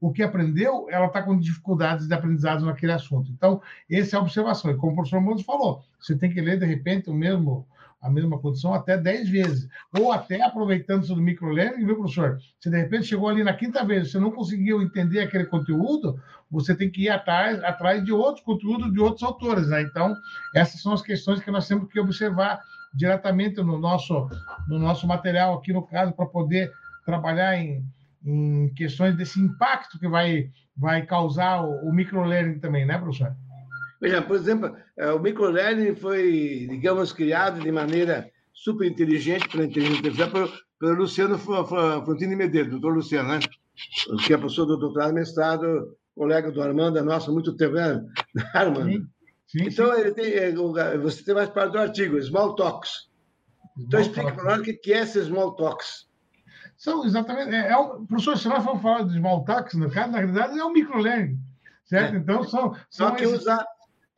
o que aprendeu, ela está com dificuldades de aprendizado naquele assunto. Então, essa é a observação. E como o professor Moura falou, você tem que ler, de repente, o mesmo a mesma condição até 10 vezes. Ou até aproveitando-se do microlearning, viu, professor? Se de repente chegou ali na quinta vez, você não conseguiu entender aquele conteúdo, você tem que ir atrás, atrás de outros conteúdos de outros autores. Né? Então, essas são as questões que nós temos que observar diretamente no nosso, no nosso material aqui, no caso, para poder trabalhar em, em questões desse impacto que vai, vai causar o, o microlearning também, né, professor? Veja, por exemplo, é, o microlearning foi, digamos, criado de maneira super inteligente pela inteligência artificial pelo, pelo Luciano Frontini Medeiros, doutor Luciano, né? que é professor do doutorado mestrado, colega do Armando, é nosso há muito tempo, né, Armando? Sim, sim, então, sim. Ele tem, é, você tem mais parte do artigo, Small Talks. Então, explica para nós o que é esses Small Talks. São exatamente. É, é um, professor, se nós formos falar de Small Talks, no caso, na realidade, é um microlearning. Certo? É. Então, são. são Só que esses... usar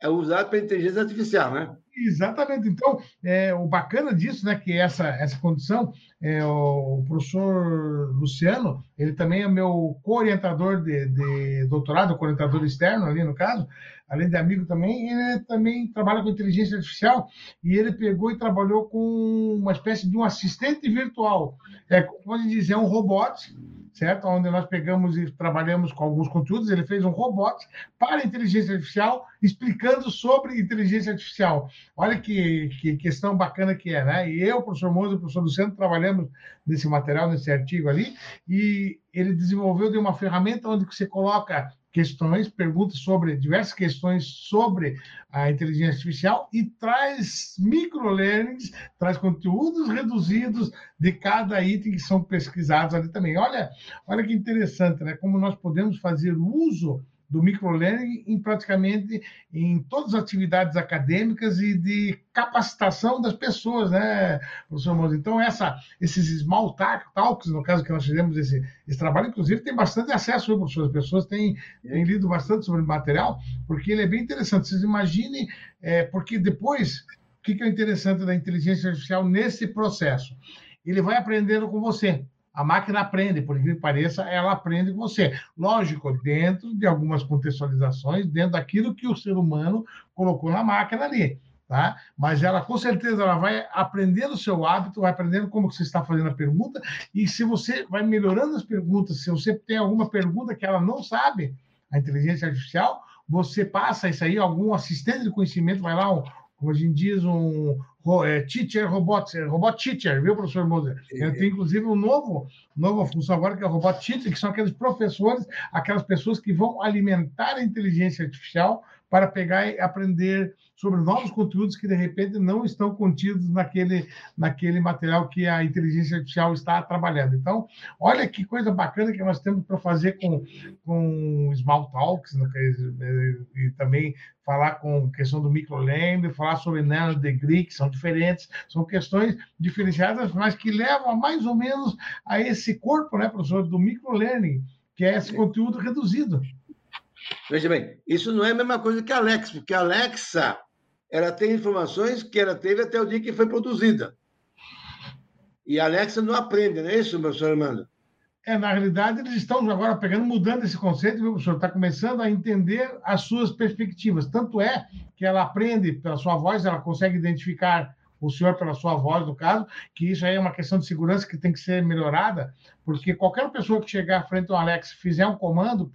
é usado para inteligência artificial, né? Exatamente. Então, é, o bacana disso, né, que essa, essa condição, é, o professor Luciano, ele também é meu co-orientador de, de doutorado, co-orientador externo ali no caso, além de amigo também, ele também trabalha com inteligência artificial e ele pegou e trabalhou com uma espécie de um assistente virtual. É, pode dizer, é um robô certo? Onde nós pegamos e trabalhamos com alguns conteúdos. Ele fez um robot para inteligência artificial, explicando sobre inteligência artificial. Olha que, que questão bacana que é, né? E eu, o professor Moza e o professor Luciano trabalhamos nesse material, nesse artigo ali, e ele desenvolveu de uma ferramenta onde você coloca questões, perguntas sobre diversas questões sobre a inteligência artificial e traz microlearnings, traz conteúdos reduzidos de cada item que são pesquisados ali também. Olha, olha que interessante, né? Como nós podemos fazer uso do microlearning em praticamente em todas as atividades acadêmicas e de capacitação das pessoas, né, professor Moura? Então, essa, esses small talks, no caso que nós fizemos esse, esse trabalho, inclusive tem bastante acesso, professor? As pessoas têm, têm lido bastante sobre o material, porque ele é bem interessante. Vocês imaginem, é, porque depois, o que é interessante da inteligência artificial nesse processo? Ele vai aprendendo com você. A máquina aprende, por incrível que pareça, ela aprende com você. Lógico, dentro de algumas contextualizações, dentro daquilo que o ser humano colocou na máquina ali. Tá? Mas ela, com certeza, ela vai aprendendo o seu hábito, vai aprendendo como você está fazendo a pergunta, e se você vai melhorando as perguntas, se você tem alguma pergunta que ela não sabe, a inteligência artificial, você passa isso aí, algum assistente de conhecimento vai lá, um, como a gente diz, um é, teacher robot, é, robot teacher, viu, professor Moser? Tem, inclusive, um novo, nova função agora, que é o robot teacher, que são aqueles professores, aquelas pessoas que vão alimentar a inteligência artificial para pegar e aprender sobre novos conteúdos que de repente não estão contidos naquele, naquele material que a inteligência artificial está trabalhando. Então, olha que coisa bacana que nós temos para fazer com, com Small Talks, né, e também falar com questão do microlearning, falar sobre nano degree, que são diferentes, são questões diferenciadas, mas que levam mais ou menos a esse corpo, né, professor, do microlearning, que é esse conteúdo reduzido. Veja bem, isso não é a mesma coisa que a Alexa, porque a Alexa ela tem informações que ela teve até o dia que foi produzida. E a Alexa não aprende, não é isso, professor Armando? É, na realidade, eles estão agora pegando, mudando esse conceito, viu, professor? Está começando a entender as suas perspectivas. Tanto é que ela aprende pela sua voz, ela consegue identificar o senhor pela sua voz, no caso, que isso aí é uma questão de segurança que tem que ser melhorada, porque qualquer pessoa que chegar à frente do Alexa, fizer um comando,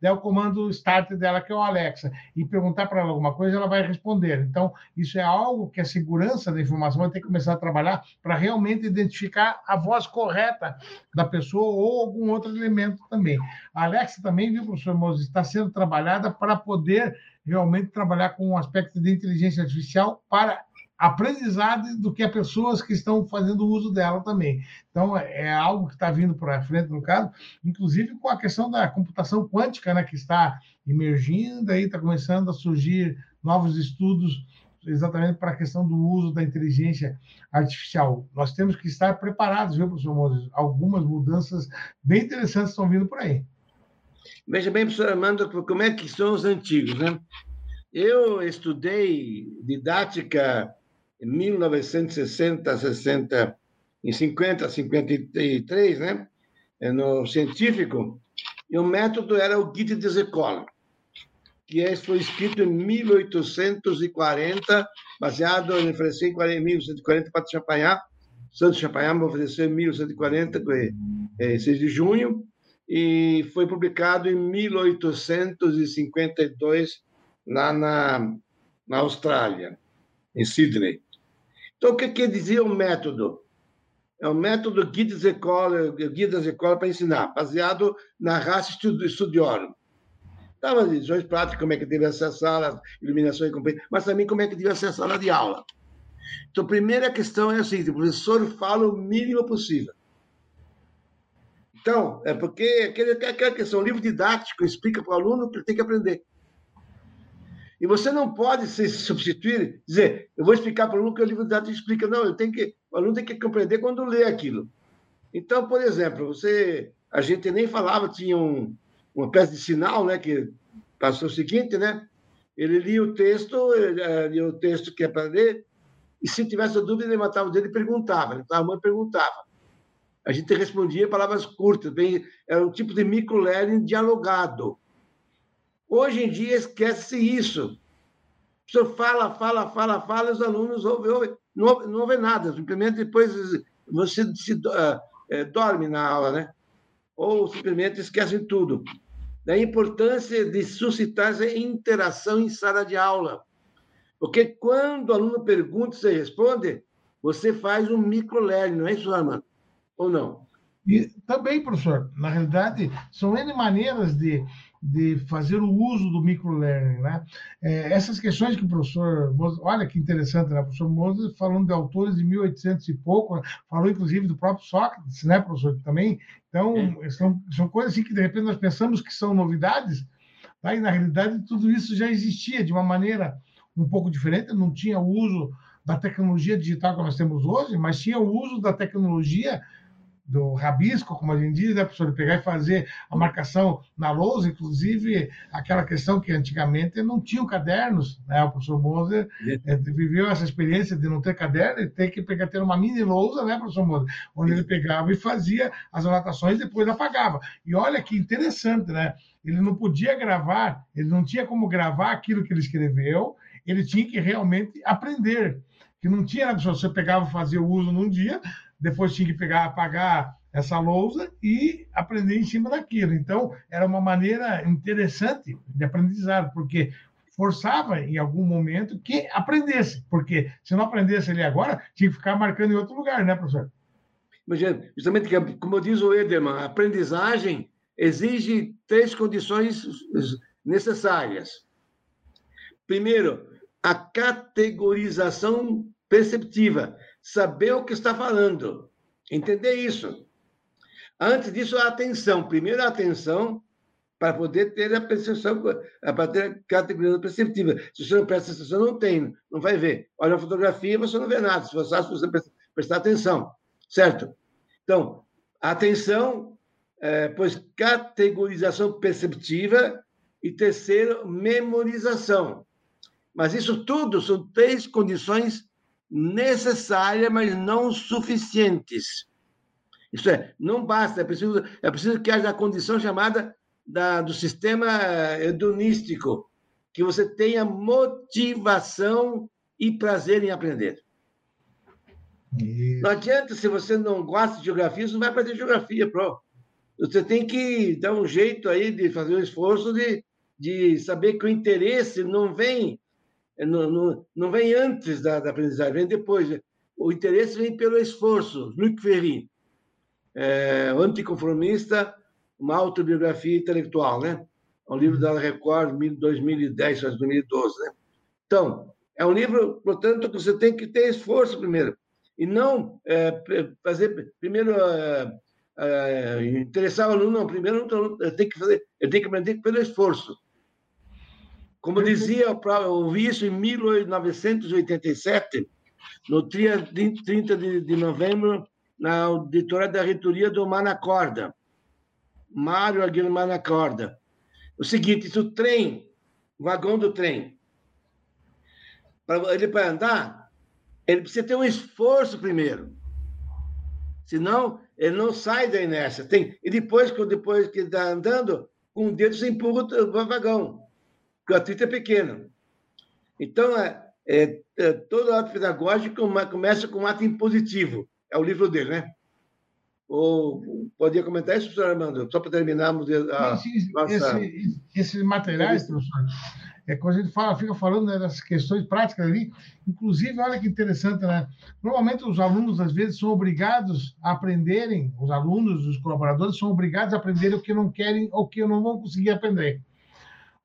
der o comando start dela, que é o Alexa, e perguntar para ela alguma coisa, ela vai responder. Então, isso é algo que a segurança da informação vai ter que começar a trabalhar para realmente identificar a voz correta da pessoa ou algum outro elemento também. A Alexa também, viu, professor Moses, está sendo trabalhada para poder realmente trabalhar com um aspecto de inteligência artificial para aprendizado do que as pessoas que estão fazendo uso dela também. Então, é algo que está vindo para frente, no caso, inclusive com a questão da computação quântica, né, que está emergindo, aí está começando a surgir novos estudos exatamente para a questão do uso da inteligência artificial. Nós temos que estar preparados, viu, professor Moses? Algumas mudanças bem interessantes estão vindo por aí. Veja bem, professor Armando, como é que são os antigos, né? Eu estudei didática em 1960, 60, em 50, 53, né? É, no científico, e o método era o Guide des Écoles, que é, foi escrito em 1840, baseado em oferecer em 1140 para Champagnat. Santos Champagnat me ofereceu em 1140, é, 6 de junho, e foi publicado em 1852 lá na, na Austrália, em Sydney. Então, o que quer dizer o método? É o método Guia das Escolas, Escolas para ensinar, baseado na raça. Estava as lições práticas, como é que deve ser a sala, iluminação e companhia, mas também como é que deve ser a sala de aula. Então, a primeira questão é a seguinte: o professor fala o mínimo possível. Então, é porque aquela questão, o livro didático explica para o aluno o que ele tem que aprender. E você não pode se substituir, dizer, eu vou explicar para o aluno que o livro didático explica. Não, eu tenho que, o aluno tem que compreender quando lê aquilo. Então, por exemplo, você, a gente nem falava, tinha um, uma peça de sinal, né, que passou o seguinte, né? Ele lia o texto, eh, lia o texto que é para ler, e se tivesse dúvida, ele levantava o dedo e perguntava. Então, a mãe perguntava. A gente respondia palavras curtas, bem, era um tipo de micro-learning dialogado. Hoje em dia esquece isso. O senhor fala, fala, fala, fala, os alunos ouvem, não, não ouvem nada, simplesmente depois você se, uh, dorme na aula, né? Ou simplesmente esquecem tudo. Da importância de suscitar essa interação em sala de aula. Porque quando o aluno pergunta e você responde, você faz um microlearning, não é isso, Armando? Ou não? E também, professor, na realidade, são N maneiras de de fazer o uso do microlearning, né? É, essas questões que o professor, olha que interessante, né? O professor Moses falando de autores de 1800 e pouco, né? falou inclusive do próprio Sócrates, né, professor, também. Então, é. são, são coisas assim que de repente nós pensamos que são novidades, tá? e na realidade tudo isso já existia de uma maneira um pouco diferente, não tinha o uso da tecnologia digital que nós temos hoje, mas tinha o uso da tecnologia do rabisco, como a gente diz, né, professor? De pegar e fazer a marcação na lousa, inclusive aquela questão que antigamente não tinham cadernos, né? O professor Moser é, viveu essa experiência de não ter caderno e ter que pegar, ter uma mini lousa, né, professor Moser? Onde ele pegava e fazia as anotações e depois apagava. E olha que interessante, né? Ele não podia gravar, ele não tinha como gravar aquilo que ele escreveu, ele tinha que realmente aprender. Que não tinha, você pegava e fazia o uso num dia, depois tinha que pegar, apagar essa lousa e aprender em cima daquilo. Então, era uma maneira interessante de aprendizado, porque forçava em algum momento que aprendesse, porque se não aprendesse ali agora, tinha que ficar marcando em outro lugar, né, professor? Imagina, justamente, como diz o Edelman, a aprendizagem exige três condições necessárias. Primeiro, a categorização perceptiva, saber o que está falando, entender isso. Antes disso, a atenção. Primeiro, a atenção para poder ter a percepção, para ter a categorização perceptiva. Se você não presta atenção, não tem, não vai ver. Olha a fotografia, você não vê nada, se você, se você prestar atenção, certo? Então, atenção, é, pois categorização perceptiva e terceiro, memorização. Mas isso tudo são três condições necessárias, mas não suficientes. Isso é, não basta, é preciso, é preciso que haja a condição chamada da, do sistema hedonístico, que você tenha motivação e prazer em aprender. Isso. Não adianta, se você não gosta de geografia, você não vai aprender geografia, pro. Você tem que dar um jeito aí de fazer um esforço de, de saber que o interesse não vem não, não, não vem antes da, da, aprendizagem, vem depois. O interesse vem pelo esforço. Luc Ferry, é, anticonformista, uma autobiografia intelectual, né? É um livro da Record, 2010, 2012, né? Então, é um livro, portanto, que você tem que ter esforço primeiro. E não é, fazer, primeiro, é, é, interessar o aluno, não, primeiro tenho que fazer, tenho que aprender pelo esforço. Como dizia, eu ouvi isso em 1987, no dia 30 de, novembro, na auditoria da reitoria do Manacorda. Mário Aguirre Manacorda. O seguinte, se o trem, o vagão do trem, para ele para andar, ele precisa ter um esforço primeiro. Senão, ele não sai da inércia. Tem, e depois, depois que está andando, com o dedo você empurra o vagão gratuito é pequeno. Então, é, é, é, todo ato pedagógico começa com um ato impositivo. É o livro dele, né? Ou podia comentar isso, professor Armando? Só para terminarmos a sim, nossa... Esse, esses materiais, professor, é quando a gente fala, fica falando né, das questões práticas ali. Inclusive, olha que interessante, né? Normalmente os alunos, às vezes, são obrigados a aprenderem, os alunos, os colaboradores, são obrigados a aprender o que não querem ou que não vão conseguir aprender.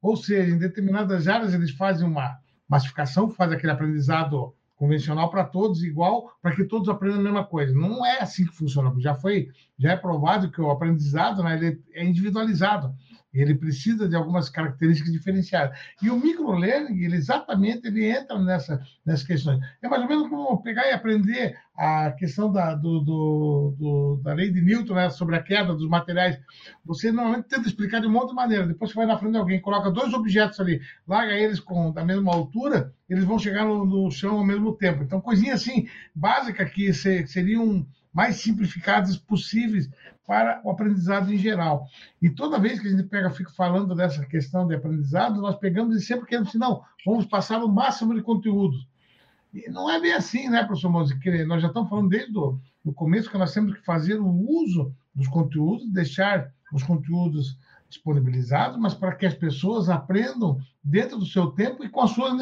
Ou seja, em determinadas áreas eles fazem uma massificação, fazem aquele aprendizado convencional para todos igual, para que todos aprendam a mesma coisa. Não é assim que funciona. Já foi, já é provado que o aprendizado né, ele é individualizado ele precisa de algumas características diferenciadas. E o microlearning, ele exatamente ele entra nessa, nessas questões. É mais ou menos como pegar e aprender a questão da, do, do, do, da lei de Newton né, sobre a queda dos materiais. Você normalmente tenta explicar de uma outra maneira. Depois você vai na frente de alguém, coloca dois objetos ali, larga eles com da mesma altura, eles vão chegar no, no chão ao mesmo tempo. Então, coisinha assim, básica que seriam mais simplificadas possíveis para o aprendizado em geral. E toda vez que a gente pega, fica falando dessa questão de aprendizado, nós pegamos e sempre queremos assim, não, vamos passar o máximo de conteúdo. E não é bem assim, né, professor Mozi? Nós já estamos falando desde o começo que nós temos que fazer o uso dos conteúdos, deixar os conteúdos disponibilizados, mas para que as pessoas aprendam dentro do seu tempo e com as suas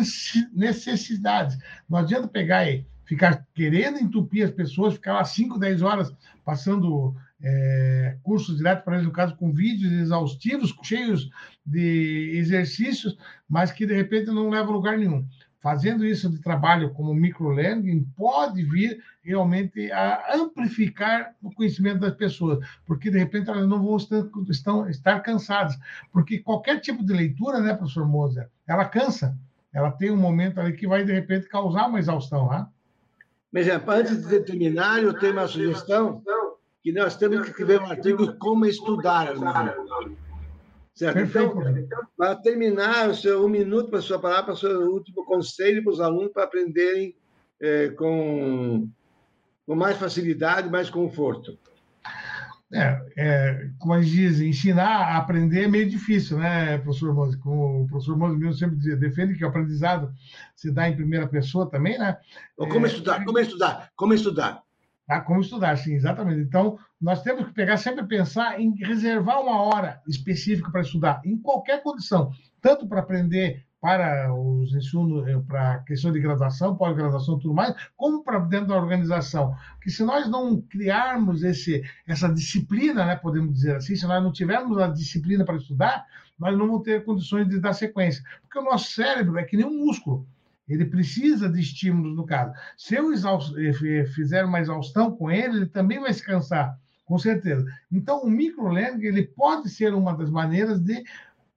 necessidades. Não adianta pegar e ficar querendo entupir as pessoas, ficar lá 5, 10 horas passando é, cursos direto para eles, no caso, com vídeos exaustivos, cheios de exercícios, mas que de repente não levam a lugar nenhum. Fazendo isso de trabalho como microlearning, pode vir realmente a amplificar o conhecimento das pessoas, porque de repente elas não vão estar, estão, estar cansadas. Porque qualquer tipo de leitura, né, professor Moser, ela cansa. Ela tem um momento ali que vai, de repente, causar uma exaustão, né? Mas, antes de terminar, eu tenho uma sugestão que nós temos que escrever um artigo como estudar. Certo? Então, para terminar, o seu um minuto para a sua palavra, para o seu último conselho para os alunos para aprenderem é, com, com mais facilidade, mais conforto. É, é, como eles dizem, ensinar a aprender é meio difícil, né, professor Mose? Como o professor Mose mesmo sempre defende que o aprendizado se dá em primeira pessoa também, né? Como é, estudar? Como estudar? Como estudar? Ah, como estudar, sim, exatamente. Então, nós temos que pegar sempre pensar em reservar uma hora específica para estudar, em qualquer condição, tanto para aprender para os ensinos, eh, para a questão de graduação, pós-graduação e tudo mais, como para dentro da organização. Que se nós não criarmos esse, essa disciplina, né, podemos dizer assim, se nós não tivermos a disciplina para estudar, nós não vamos ter condições de dar sequência. Porque o nosso cérebro é que nem um músculo. Ele precisa de estímulos, no caso. Se eu eh, fizer uma exaustão com ele, ele também vai se cansar, com certeza. Então, o microlearning ele pode ser uma das maneiras de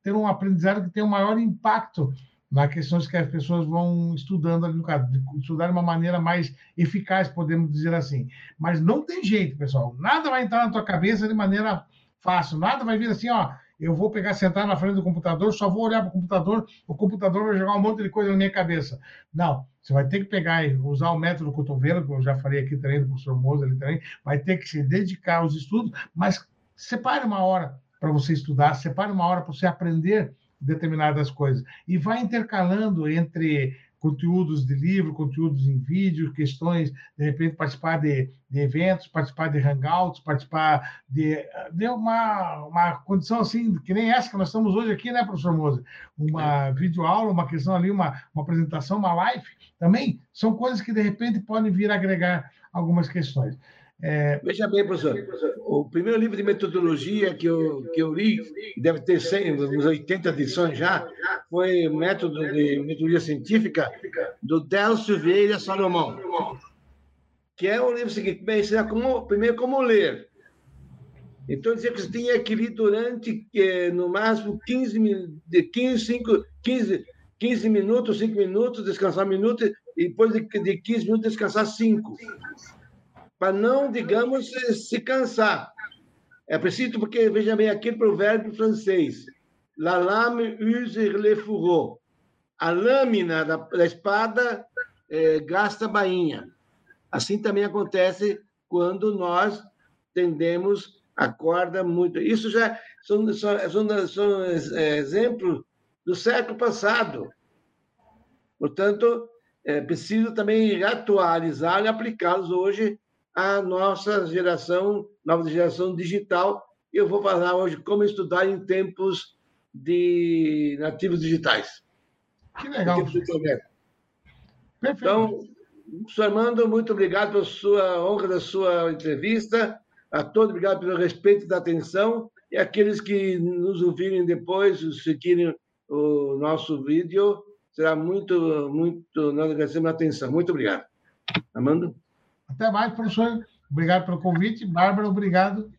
ter um aprendizado que tem um maior impacto na questões que as pessoas vão estudando ali no caso, estudar de uma maneira mais eficaz, podemos dizer assim. Mas não tem jeito, pessoal. Nada vai entrar na tua cabeça de maneira fácil. Nada vai vir assim, ó, eu vou pegar, sentar na frente do computador, só vou olhar para o computador, o computador vai jogar um monte de coisa na minha cabeça. Não, você vai ter que pegar e usar o método cotovelo, que eu já falei aqui também do professor Moza, ele também, vai ter que se dedicar aos estudos, mas separe uma hora para você estudar, separe uma hora para você aprender determinadas coisas e vai intercalando entre conteúdos de livro, conteúdos em vídeo, questões, de repente participar de, de eventos, participar de hangouts, participar de, de uma, uma condição assim, que nem essa que nós estamos hoje aqui, né, professor Moza? Uma é. videoaula, uma questão ali, uma, uma apresentação, uma live, também são coisas que de repente podem vir a agregar algumas questões. É... Veja bem, professor, o primeiro livro de metodologia que eu, que eu li, deve ter 100, uns 80 edições já, foi Método de Metodologia Científica, do Delcio Vieira Salomão, que é o livro seguinte, bem, ensinar como, primeiro como ler. Então, dizia que você tinha que ler durante, no máximo, 15, de 15, 5, 15, 15 minutos, 5 minutos, descansar um minuto, e depois de, de 15 minutos, descansar 5 para não, digamos, se cansar. É preciso, porque, veja bem, aquele provérbio francês, la lame use le fourreau. A lâmina da, da espada é, gasta bainha. Assim também acontece quando nós tendemos a corda muito. Isso já são, são, são, são exemplos do século passado. Portanto, é preciso também atualizar e aplicá-los hoje a nossa geração, nova geração digital. Eu vou falar hoje como estudar em tempos de nativos digitais. Que legal. Então, professor Armando, muito obrigado pela sua honra da sua entrevista. A todos, obrigado pelo respeito e da atenção. E aqueles que nos ouvirem depois, seguirem o nosso vídeo, será muito, muito, nós agradecemos a atenção. Muito obrigado. Armando? Até mais, professor. Obrigado pelo convite. Bárbara, obrigado.